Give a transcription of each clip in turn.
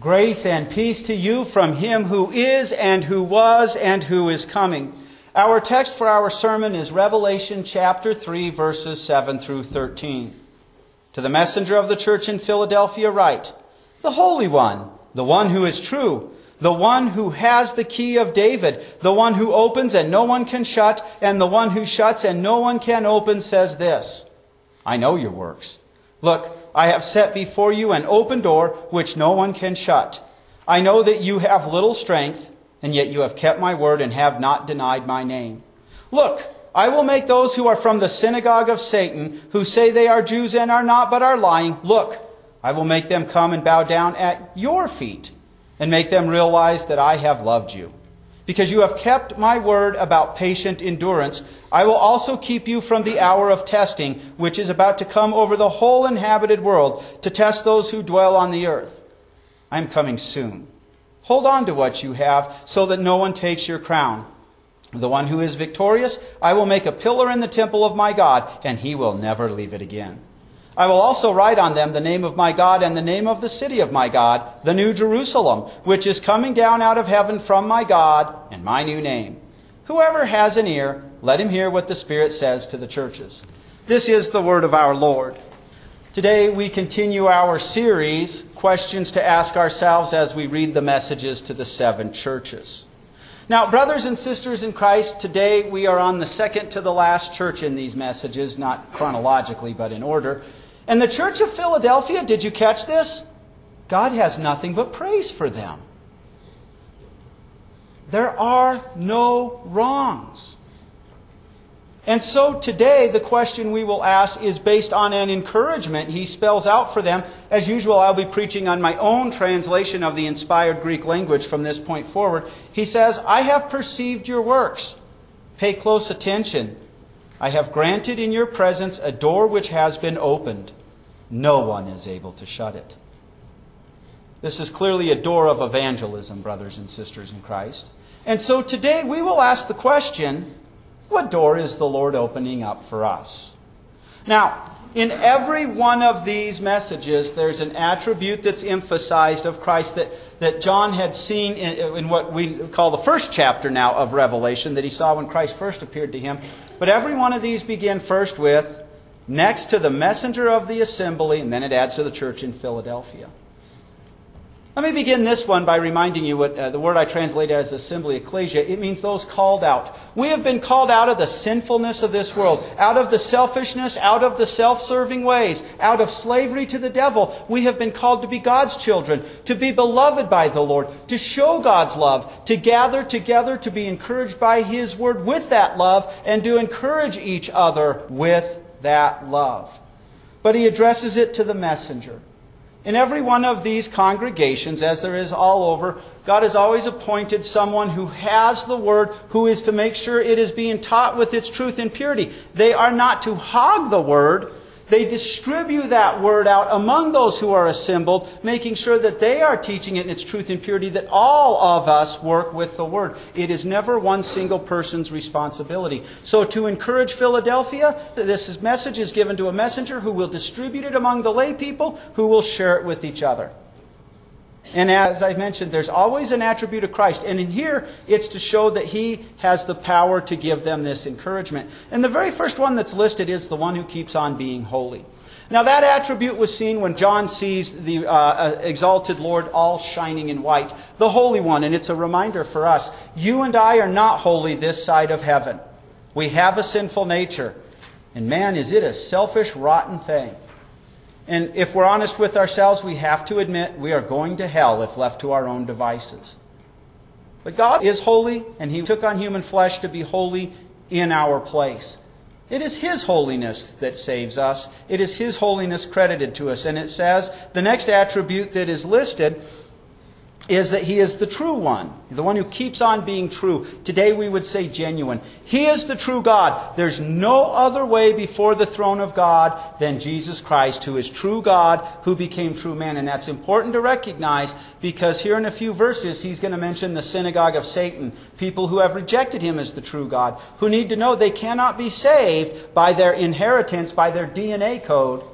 Grace and peace to you from him who is and who was and who is coming. Our text for our sermon is Revelation chapter 3 verses 7 through 13. To the messenger of the church in Philadelphia write, The Holy One, the one who is true, the one who has the key of David, the one who opens and no one can shut, and the one who shuts and no one can open says this, I know your works. Look, I have set before you an open door which no one can shut. I know that you have little strength, and yet you have kept my word and have not denied my name. Look, I will make those who are from the synagogue of Satan, who say they are Jews and are not, but are lying, look, I will make them come and bow down at your feet, and make them realize that I have loved you. Because you have kept my word about patient endurance, I will also keep you from the hour of testing, which is about to come over the whole inhabited world to test those who dwell on the earth. I am coming soon. Hold on to what you have so that no one takes your crown. The one who is victorious, I will make a pillar in the temple of my God, and he will never leave it again. I will also write on them the name of my God and the name of the city of my God, the New Jerusalem, which is coming down out of heaven from my God, and my new name. Whoever has an ear, let him hear what the Spirit says to the churches. This is the word of our Lord. Today we continue our series, Questions to Ask Ourselves, as we read the messages to the seven churches. Now, brothers and sisters in Christ, today we are on the second to the last church in these messages, not chronologically, but in order. And the church of Philadelphia, did you catch this? God has nothing but praise for them. There are no wrongs. And so today, the question we will ask is based on an encouragement he spells out for them. As usual, I'll be preaching on my own translation of the inspired Greek language from this point forward. He says, I have perceived your works. Pay close attention. I have granted in your presence a door which has been opened. No one is able to shut it. This is clearly a door of evangelism, brothers and sisters in Christ. And so today we will ask the question what door is the Lord opening up for us? Now, in every one of these messages, there's an attribute that's emphasized of Christ that, that John had seen in, in, what we call the first chapter now of Revelation that he saw when Christ first appeared to him. But every one of these begin first with, next to the messenger of the assembly, and then it adds to the church in Philadelphia. Let me begin this one by reminding you what uh, the word I translate as assembly, ecclesia. It means those called out. We have been called out of the sinfulness of this world, out of the selfishness, out of the self-serving ways, out of slavery to the devil. We have been called to be God's children, to be beloved by the Lord, to show God's love, to gather together, to be encouraged by His word with that love, and to encourage each other with that love. But He addresses it to the messenger. In every one of these congregations, as there is all over, God has always appointed someone who has the Word, who is to make sure it is being taught with its truth and purity. They are not to hog the Word, they distribute that word out among those who are assembled, making sure that they are teaching it in its truth and purity, that all of us work with the word. It is never one single person's responsibility. So to encourage Philadelphia, this message is given to a messenger who will distribute it among the lay people who will share it with each other. And as I mentioned, there's always an attribute of Christ. And in here, it's to show that He has the power to give them this encouragement. And the very first one that's listed is the one who keeps on being holy. Now, that attribute was seen when John sees the uh, uh exalted Lord all shining in white, the Holy One. And it's a reminder for us you and I are not holy this side of heaven. We have a sinful nature. And man, is it a selfish, rotten thing. And if we're honest with ourselves, we have to admit we are going to hell if left to our own devices. But God is holy, and He took on human flesh to be holy in our place. It is His holiness that saves us. It is His holiness credited to us. And it says the next attribute that is listed is that he is the true one, the one who keeps on being true. Today we would say genuine. He is the true God. There's no other way before the throne of God than Jesus Christ, who is true God, who became true man. And that's important to recognize because here in a few verses he's going to mention the synagogue of Satan, people who have rejected him as the true God, who need to know they cannot be saved by their inheritance, by their DNA code.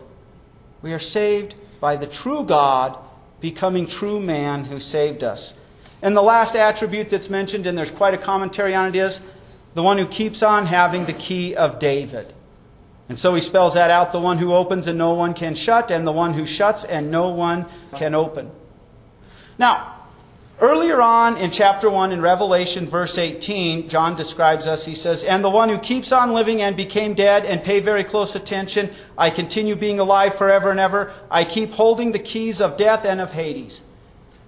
We are saved by the true God becoming true man who saved us. And the last attribute that's mentioned, and there's quite a commentary on it, is the one who keeps on having the key of David. And so he spells that out the one who opens and no one can shut, and the one who shuts and no one can open. Now, earlier on in chapter 1 in Revelation, verse 18, John describes us. He says, And the one who keeps on living and became dead, and pay very close attention, I continue being alive forever and ever. I keep holding the keys of death and of Hades.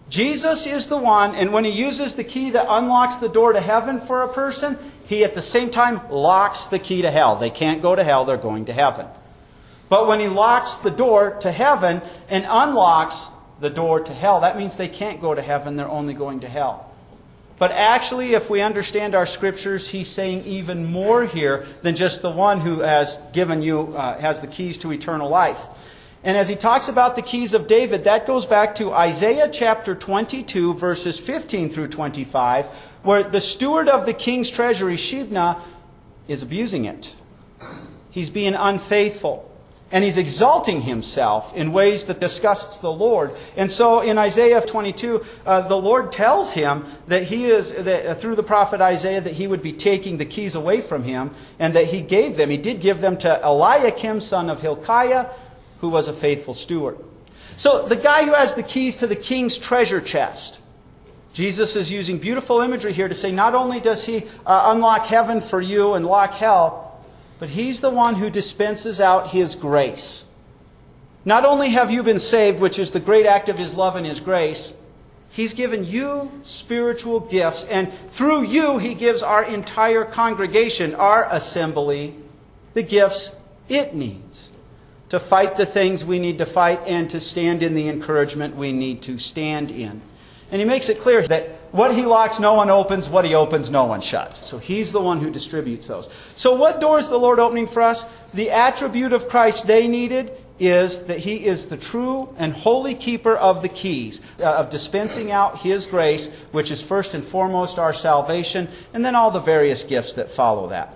Jesus is the one, and when he uses the key that unlocks the door to heaven for a person, he at the same time locks the key to hell. They can't go to hell, they're going to heaven. But when he locks the door to heaven and unlocks the door to hell, that means they can't go to heaven, they're only going to hell. But actually, if we understand our scriptures, he's saying even more here than just the one who has given you, uh, has the keys to eternal life. And as he talks about the keys of David, that goes back to Isaiah chapter 22, verses 15 through 25, where the steward of the king's treasury, Shebna, is abusing it. He's being unfaithful. And he's exalting himself in ways that disgusts the Lord. And so in Isaiah 22, uh, the Lord tells him that he is, that, uh, through the prophet Isaiah, that he would be taking the keys away from him, and that he gave them. He did give them to Eliakim, son of Hilkiah, who was a faithful steward. So the guy who has the keys to the king's treasure chest, Jesus is using beautiful imagery here to say not only does he uh, unlock heaven for you and lock hell, but he's the one who dispenses out his grace. Not only have you been saved, which is the great act of his love and his grace, he's given you spiritual gifts, and through you, he gives our entire congregation, our assembly, the gifts it needs to fight the things we need to fight and to stand in the encouragement we need to stand in. And he makes it clear that what he locks, no one opens. What he opens, no one shuts. So he's the one who distributes those. So what door is the Lord opening for us? The attribute of Christ they needed is that he is the true and holy keeper of the keys, uh, of dispensing out his grace, which is first and foremost our salvation, and then all the various gifts that follow that.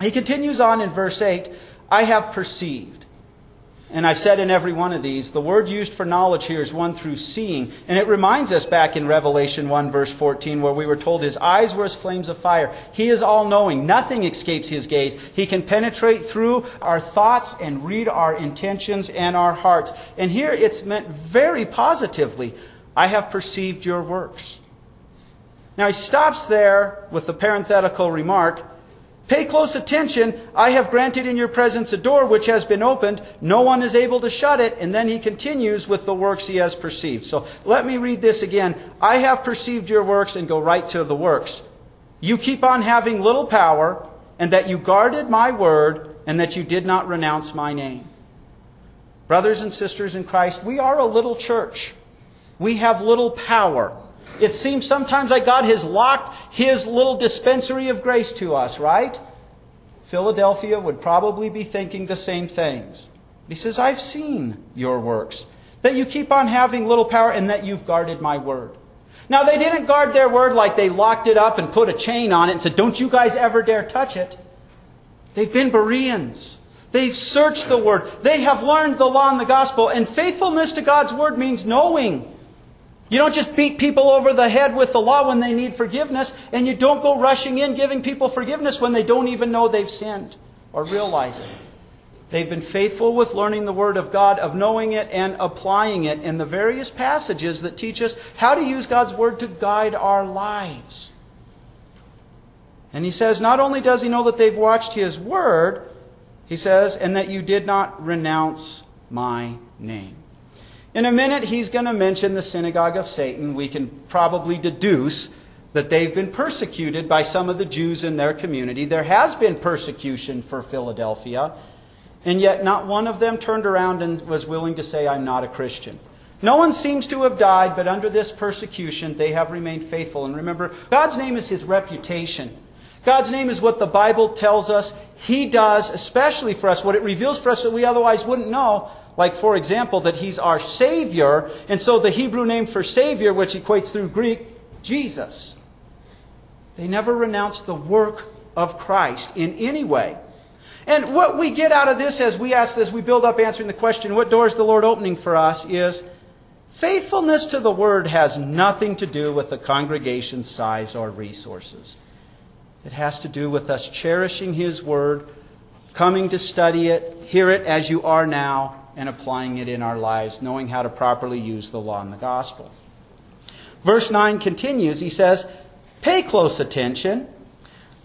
He continues on in verse 8 I have perceived. And I've said in every one of these, the word used for knowledge here is one through seeing. And it reminds us back in Revelation 1, verse 14, where we were told his eyes were as flames of fire. He is all knowing. Nothing escapes his gaze. He can penetrate through our thoughts and read our intentions and our hearts. And here it's meant very positively I have perceived your works. Now he stops there with the parenthetical remark Pay close attention. I have granted in your presence a door which has been opened. No one is able to shut it. And then he continues with the works he has perceived. So let me read this again. I have perceived your works and go right to the works. You keep on having little power and that you guarded my word and that you did not renounce my name. Brothers and sisters in Christ, we are a little church. We have little power. It seems sometimes like God has locked his little dispensary of grace to us, right? Philadelphia would probably be thinking the same things. He says, I've seen your works, that you keep on having little power and that you've guarded my word. Now, they didn't guard their word like they locked it up and put a chain on it and said, Don't you guys ever dare touch it. They've been Bereans. They've searched the word. They have learned the law and the gospel. And faithfulness to God's word means knowing you don't just beat people over the head with the law when they need forgiveness, and you don't go rushing in giving people forgiveness when they don't even know they've sinned or realize it. They've been faithful with learning the Word of God, of knowing it and applying it in the various passages that teach us how to use God's Word to guide our lives. And he says, not only does he know that they've watched his Word, he says, and that you did not renounce my name. In a minute, he's going to mention the synagogue of Satan. We can probably deduce that they've been persecuted by some of the Jews in their community. There has been persecution for Philadelphia, and yet not one of them turned around and was willing to say, I'm not a Christian. No one seems to have died, but under this persecution, they have remained faithful. And remember, God's name is his reputation. God's name is what the Bible tells us He does, especially for us, what it reveals for us that we otherwise wouldn't know. Like, for example, that He's our Savior, and so the Hebrew name for Savior, which equates through Greek, Jesus. They never renounced the work of Christ in any way. And what we get out of this as we ask this, we build up answering the question, what door is the Lord opening for us, is Faithfulness to the Word has nothing to do with the congregation's size or resources. It has to do with us cherishing His Word, coming to study it, hear it as you are now, and applying it in our lives, knowing how to properly use the law and the gospel. Verse 9 continues. He says, Pay close attention.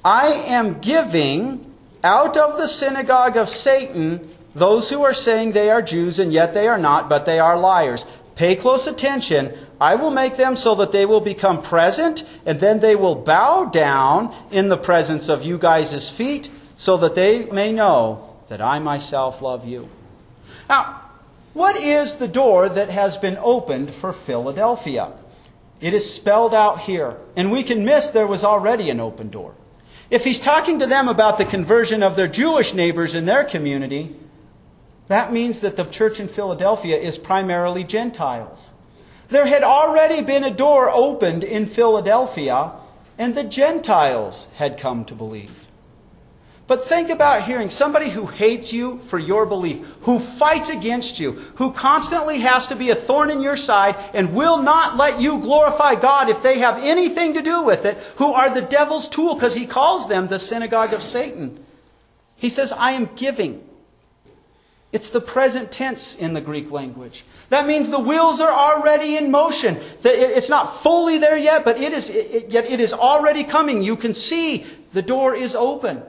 I am giving out of the synagogue of Satan those who are saying they are Jews and yet they are not, but they are liars. Pay close attention. I will make them so that they will become present, and then they will bow down in the presence of you guys' feet, so that they may know that I myself love you. Now, what is the door that has been opened for Philadelphia? It is spelled out here, and we can miss there was already an open door. If he's talking to them about the conversion of their Jewish neighbors in their community, that means that the church in Philadelphia is primarily Gentiles. There had already been a door opened in Philadelphia, and the Gentiles had come to believe. But think about hearing somebody who hates you for your belief, who fights against you, who constantly has to be a thorn in your side and will not let you glorify God if they have anything to do with it, who are the devil's tool because he calls them the synagogue of Satan. He says, I am giving. It's the present tense in the Greek language. That means the wheels are already in motion. It's not fully there yet, but it is, yet it is already coming. You can see the door is open.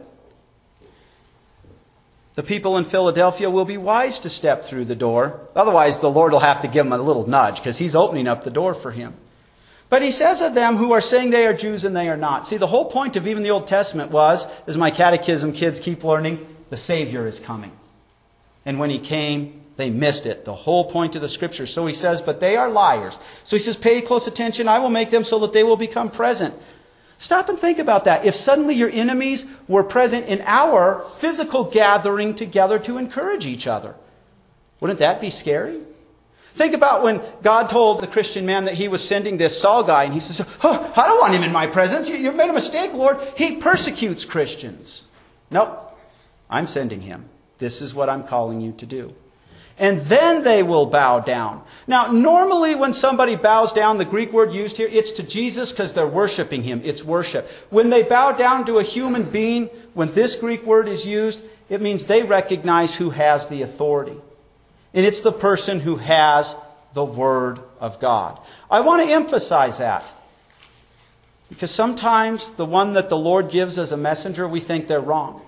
The people in Philadelphia will be wise to step through the door. Otherwise, the Lord will have to give them a little nudge because He's opening up the door for him. But He says of them who are saying they are Jews and they are not. See, the whole point of even the Old Testament was, as my catechism kids keep learning, the Savior is coming. And when he came, they missed it. The whole point of the scripture. So he says, but they are liars. So he says, pay close attention. I will make them so that they will become present. Stop and think about that. If suddenly your enemies were present in our physical gathering together to encourage each other, wouldn't that be scary? Think about when God told the Christian man that he was sending this Saul guy, and he says, oh, I don't want him in my presence. You've made a mistake, Lord. He persecutes Christians. Nope. I'm sending him. This is what I'm calling you to do. And then they will bow down. Now, normally when somebody bows down, the Greek word used here, it's to Jesus because they're worshiping him. It's worship. When they bow down to a human being, when this Greek word is used, it means they recognize who has the authority. And it's the person who has the Word of God. I want to emphasize that. Because sometimes the one that the Lord gives as a messenger, we think they're wrong.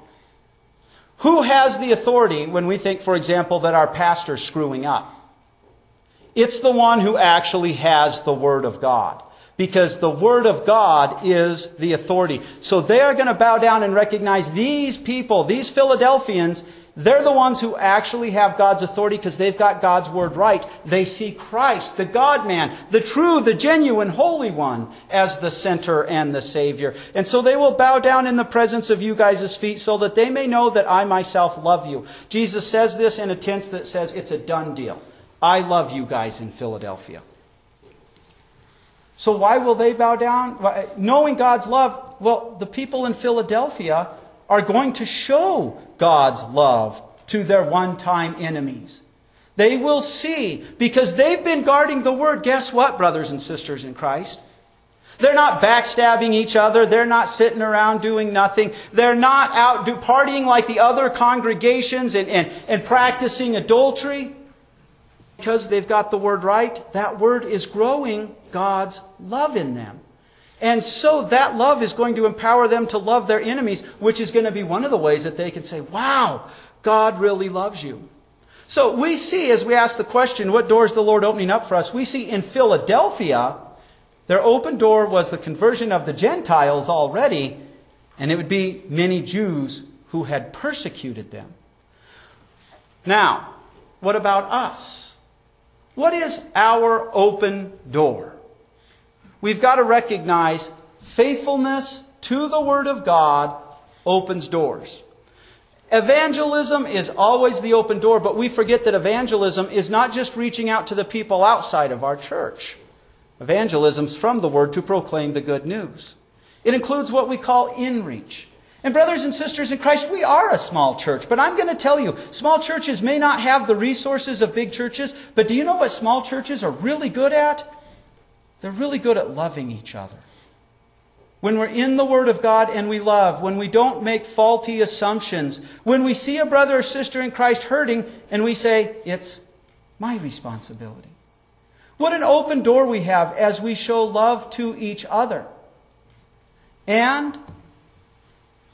Who has the authority when we think, for example, that our pastor's screwing up? It's the one who actually has the Word of God. Because the Word of God is the authority. So they are going to bow down and recognize these people, these Philadelphians, they're the ones who actually have God's authority because they've got God's word right. They see Christ, the God man, the true, the genuine, holy one, as the center and the Savior. And so they will bow down in the presence of you guys' feet so that they may know that I myself love you. Jesus says this in a tense that says it's a done deal. I love you guys in Philadelphia. So why will they bow down? Knowing God's love, well, the people in Philadelphia are going to show God's love to their one time enemies. They will see because they've been guarding the word. Guess what, brothers and sisters in Christ? They're not backstabbing each other. They're not sitting around doing nothing. They're not out do, partying like the other congregations and, and, and practicing adultery. Because they've got the word right, that word is growing God's love in them. And so that love is going to empower them to love their enemies, which is going to be one of the ways that they can say, wow, God really loves you. So we see, as we ask the question, what door is the Lord opening up for us? We see in Philadelphia, their open door was the conversion of the Gentiles already, and it would be many Jews who had persecuted them. Now, what about us? What is our open door? We've got to recognize faithfulness to the Word of God opens doors. Evangelism is always the open door, but we forget that evangelism is not just reaching out to the people outside of our church. Evangelism is from the Word to proclaim the good news. It includes what we call in reach. And brothers and sisters in Christ, we are a small church. But I'm going to tell you, small churches may not have the resources of big churches, but do you know what small churches are really good at? They're really good at loving each other. When we're in the Word of God and we love, when we don't make faulty assumptions, when we see a brother or sister in Christ hurting and we say, it's my responsibility. What an open door we have as we show love to each other. And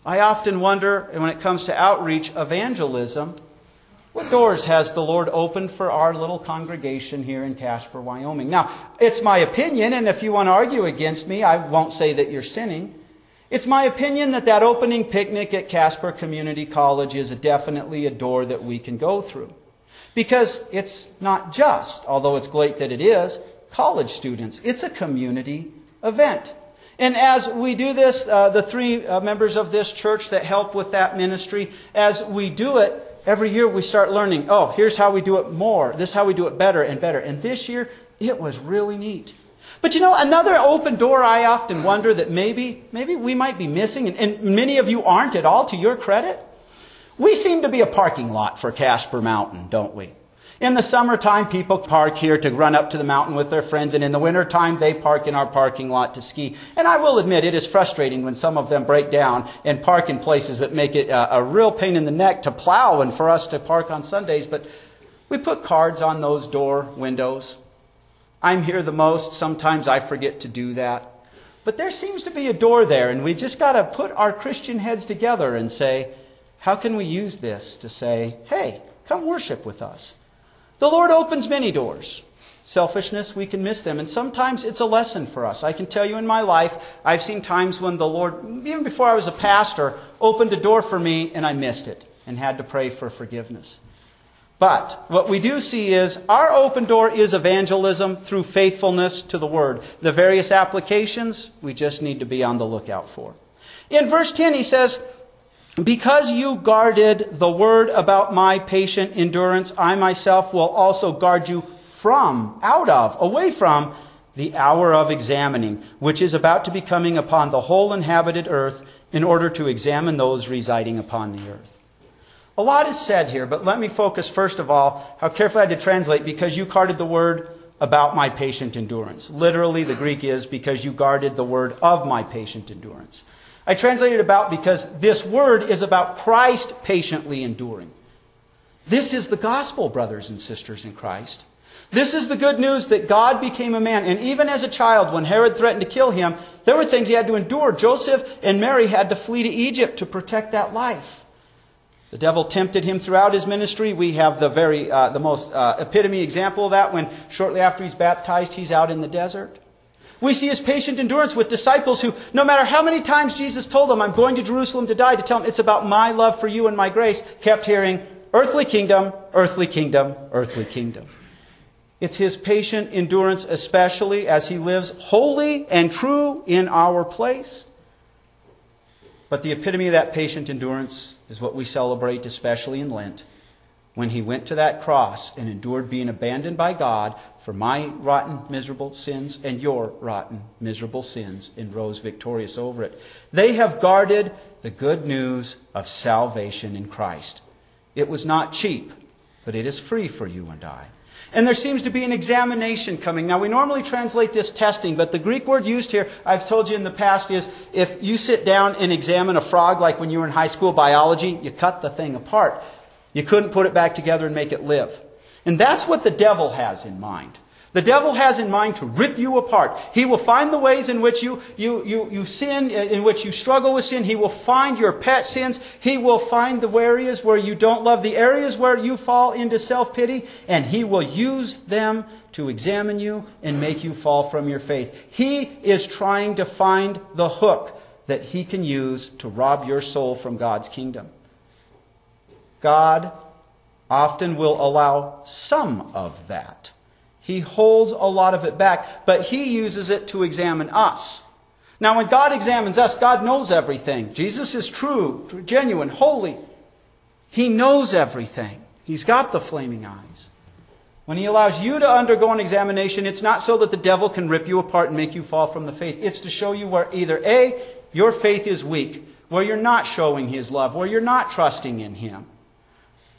I often wonder, when it comes to outreach, evangelism, what doors has the Lord opened for our little congregation here in Casper, Wyoming? Now, it's my opinion, and if you want to argue against me, I won't say that you're sinning. It's my opinion that that opening picnic at Casper Community College is a definitely a door that we can go through. Because it's not just, although it's great that it is, college students. It's a community event. And as we do this, uh, the three uh, members of this church that help with that ministry, as we do it, every year we start learning, oh, here's how we do it more. This is how we do it better and better. And this year, it was really neat. But you know, another open door I often wonder that maybe, maybe we might be missing, and, and many of you aren't at all to your credit. We seem to be a parking lot for Casper Mountain, don't we? In the summertime, people park here to run up to the mountain with their friends, and in the wintertime, they park in our parking lot to ski. And I will admit, it is frustrating when some of them break down and park in places that make it a, a real pain in the neck to plow and for us to park on Sundays. But we put cards on those door windows. I'm here the most. Sometimes I forget to do that. But there seems to be a door there, and we just got to put our Christian heads together and say, how can we use this to say, hey, come worship with us? The Lord opens many doors. Selfishness, we can miss them. And sometimes it's a lesson for us. I can tell you in my life, I've seen times when the Lord, even before I was a pastor, opened a door for me and I missed it and had to pray for forgiveness. But what we do see is our open door is evangelism through faithfulness to the Word. The various applications we just need to be on the lookout for. In verse 10, he says, because you guarded the word about my patient endurance, I myself will also guard you from, out of, away from the hour of examining, which is about to be coming upon the whole inhabited earth in order to examine those residing upon the earth. A lot is said here, but let me focus first of all how carefully I had to translate because you guarded the word about my patient endurance. Literally, the Greek is because you guarded the word of my patient endurance. I translated about because this word is about Christ patiently enduring. This is the gospel, brothers and sisters in Christ. This is the good news that God became a man. And even as a child, when Herod threatened to kill him, there were things he had to endure. Joseph and Mary had to flee to Egypt to protect that life. The devil tempted him throughout his ministry. We have the very, uh, the most uh, epitome example of that when shortly after he's baptized, he's out in the desert. We see his patient endurance with disciples who, no matter how many times Jesus told them, I'm going to Jerusalem to die, to tell them it's about my love for you and my grace, kept hearing, earthly kingdom, earthly kingdom, earthly kingdom. It's his patient endurance, especially as he lives holy and true in our place. But the epitome of that patient endurance is what we celebrate, especially in Lent when he went to that cross and endured being abandoned by God for my rotten, miserable sins and your rotten, miserable sins and rose victorious over it. They have guarded the good news of salvation in Christ. It was not cheap, but it is free for you and I. And there seems to be an examination coming. Now, we normally translate this testing, but the Greek word used here, I've told you in the past, is if you sit down and examine a frog, like when you were in high school biology, you cut the thing apart. You couldn't put it back together and make it live. And that's what the devil has in mind. The devil has in mind to rip you apart. He will find the ways in which you, you, you, you sin, in which you struggle with sin. He will find your pet sins. He will find the areas where you don't love, the areas where you fall into self-pity, and he will use them to examine you and make you fall from your faith. He is trying to find the hook that he can use to rob your soul from God's kingdom. God often will allow some of that. He holds a lot of it back, but He uses it to examine us. Now, when God examines us, God knows everything. Jesus is true, genuine, holy. He knows everything. He's got the flaming eyes. When He allows you to undergo an examination, it's not so that the devil can rip you apart and make you fall from the faith. It's to show you where either A, your faith is weak, where you're not showing His love, where you're not trusting in Him.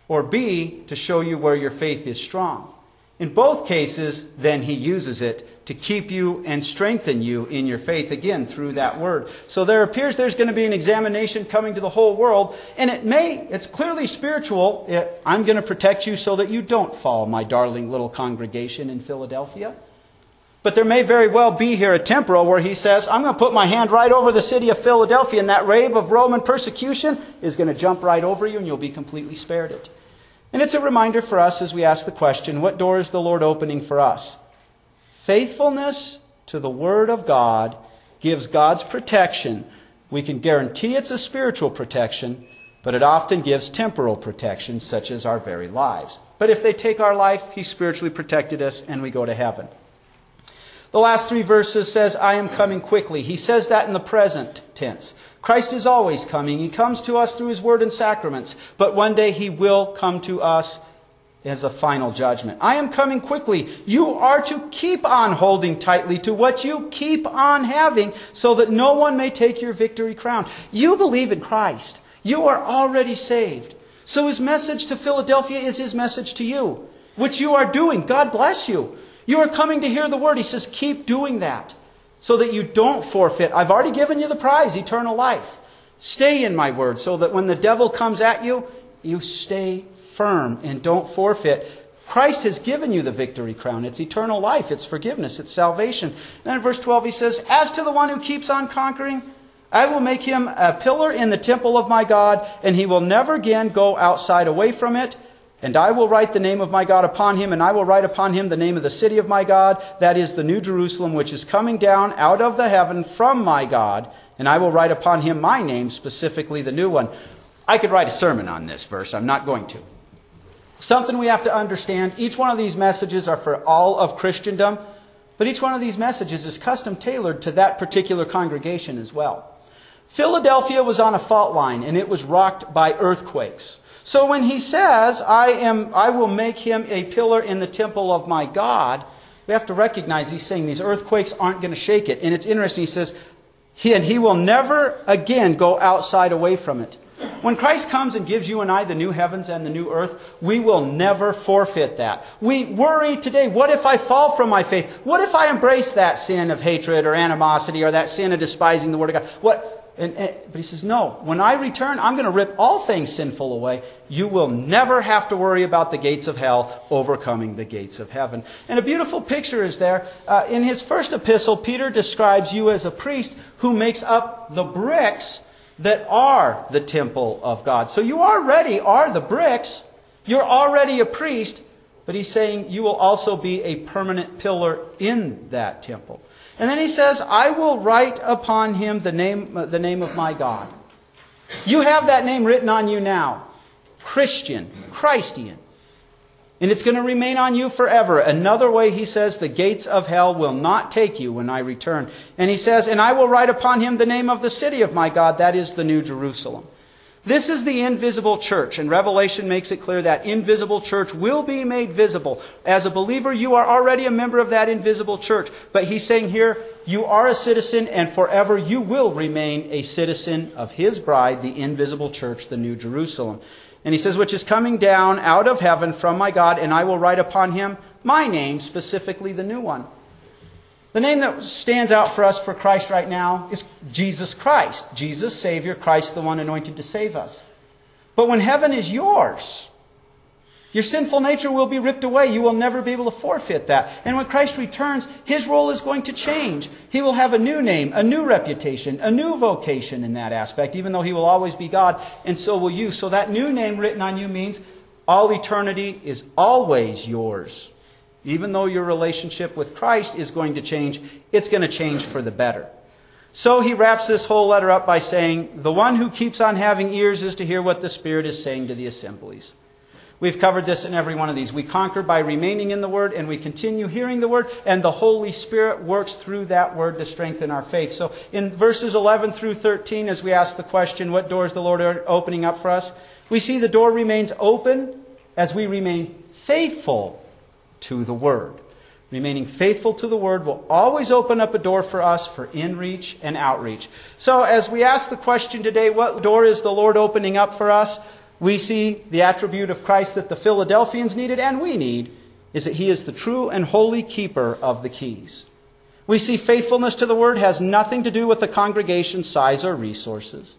Or B, to show you where your faith is strong. In both cases, then He uses it to keep you and strengthen you in your faith again through that word. So there appears there's going to be an examination coming to the whole world, and it may, it's clearly spiritual. It, I'm going to protect you so that you don't fall, my darling little congregation in Philadelphia. But there may very well be here a temporal where he says, I'm going to put my hand right over the city of Philadelphia, and that wave of Roman persecution is going to jump right over you, and you'll be completely spared it. And it's a reminder for us as we ask the question, what door is the Lord opening for us? Faithfulness to the Word of God gives God's protection. We can guarantee it's a spiritual protection, but it often gives temporal protection, such as our very lives. But if they take our life, He spiritually protected us, and we go to heaven. The last three verses says, I am coming quickly. He says that in the present tense. Christ is always coming. He comes to us through His Word and sacraments, but one day He will come to us as a final judgment. I am coming quickly. You are to keep on holding tightly to what you keep on having so that no one may take your victory crown. You believe in Christ. You are already saved. So his message to Philadelphia is his message to you, which you are doing. God bless you. You are coming to hear the word. He says, keep doing that so that you don't forfeit. I've already given you the prize, eternal life. Stay in my word so that when the devil comes at you, you stay firm and don't forfeit. Christ has given you the victory crown. It's eternal life, it's forgiveness, it's salvation. Then in verse 12 he says, As to the one who keeps on conquering, I will make him a pillar in the temple of my God, and he will never again go outside away from it. And I will write the name of my God upon him, and I will write upon him the name of the city of my God, that is the New Jerusalem, which is coming down out of the heaven from my God, and I will write upon him my name, specifically the new one. I could write a sermon on this verse. I'm not going to. Something we have to understand each one of these messages are for all of Christendom, but each one of these messages is custom tailored to that particular congregation as well. Philadelphia was on a fault line and it was rocked by earthquakes. So when he says, I, am, I will make him a pillar in the temple of my God, we have to recognize he's saying these earthquakes aren't going to shake it. And it's interesting, he says, he, and he will never again go outside away from it. When Christ comes and gives you and I the new heavens and the new earth, we will never forfeit that. We worry today, what if I fall from my faith? What if I embrace that sin of hatred or animosity or that sin of despising the Word of God? What? And, and, but he says, no, when I return, I'm going to rip all things sinful away. You will never have to worry about the gates of hell overcoming the gates of heaven. And a beautiful picture is there. Uh, in his first epistle, Peter describes you as a priest who makes up the bricks that are the temple of God. So you already are the bricks. You're already a priest, but he's saying you will also be a permanent pillar in that temple. And then he says, I will write upon him the name, the name of my God. You have that name written on you now. Christian, Christian. And it's going to remain on you forever. Another way, he says, the gates of hell will not take you when I return. And he says, And I will write upon him the name of the city of my God, that is the New Jerusalem. This is the invisible church, and Revelation makes it clear that invisible church will be made visible. As a believer, you are already a member of that invisible church. But he's saying here, you are a citizen, and forever you will remain a citizen of his bride, the invisible church, the New Jerusalem. And he says, which is coming down out of heaven from my God, and I will write upon him my name, specifically the new one. The name that stands out for us for Christ right now is Jesus Christ. Jesus, Savior, Christ, the one anointed to save us. But when heaven is yours, your sinful nature will be ripped away. You will never be able to forfeit that. And when Christ returns, his role is going to change. He will have a new name, a new reputation, a new vocation in that aspect, even though he will always be God, and so will you. So that new name written on you means all eternity is always yours. Even though your relationship with Christ is going to change, it's going to change for the better. So he wraps this whole letter up by saying, The one who keeps on having ears is to hear what the Spirit is saying to the assemblies. We've covered this in every one of these. We conquer by remaining in the Word and we continue hearing the Word, and the Holy Spirit works through that Word to strengthen our faith. So in verses 11 through 13, as we ask the question, what door is the Lord opening up for us, we see the door remains open as we remain faithful to the Word. Remaining faithful to the Word will always open up a door for us for in-reach and outreach. So as we ask the question today, what door is the Lord opening up for us? We see the attribute of Christ that the Philadelphians needed and we need is that He is the true and holy keeper of the keys. We see faithfulness to the Word has nothing to do with the congregation's size or resources.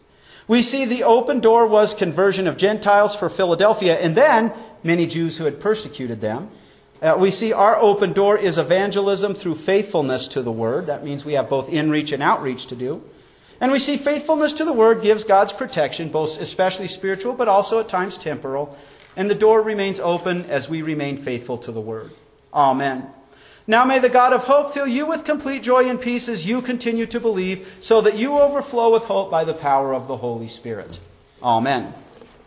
We see the open door was conversion of Gentiles for Philadelphia and then many Jews who had persecuted them. Uh, we see our open door is evangelism through faithfulness to the Word. That means we have both in-reach and outreach to do. And we see faithfulness to the Word gives God's protection, both especially spiritual, but also at times temporal. And the door remains open as we remain faithful to the Word. Amen. Now may the God of hope fill you with complete joy and peace as you continue to believe, so that you overflow with hope by the power of the Holy Spirit. Amen.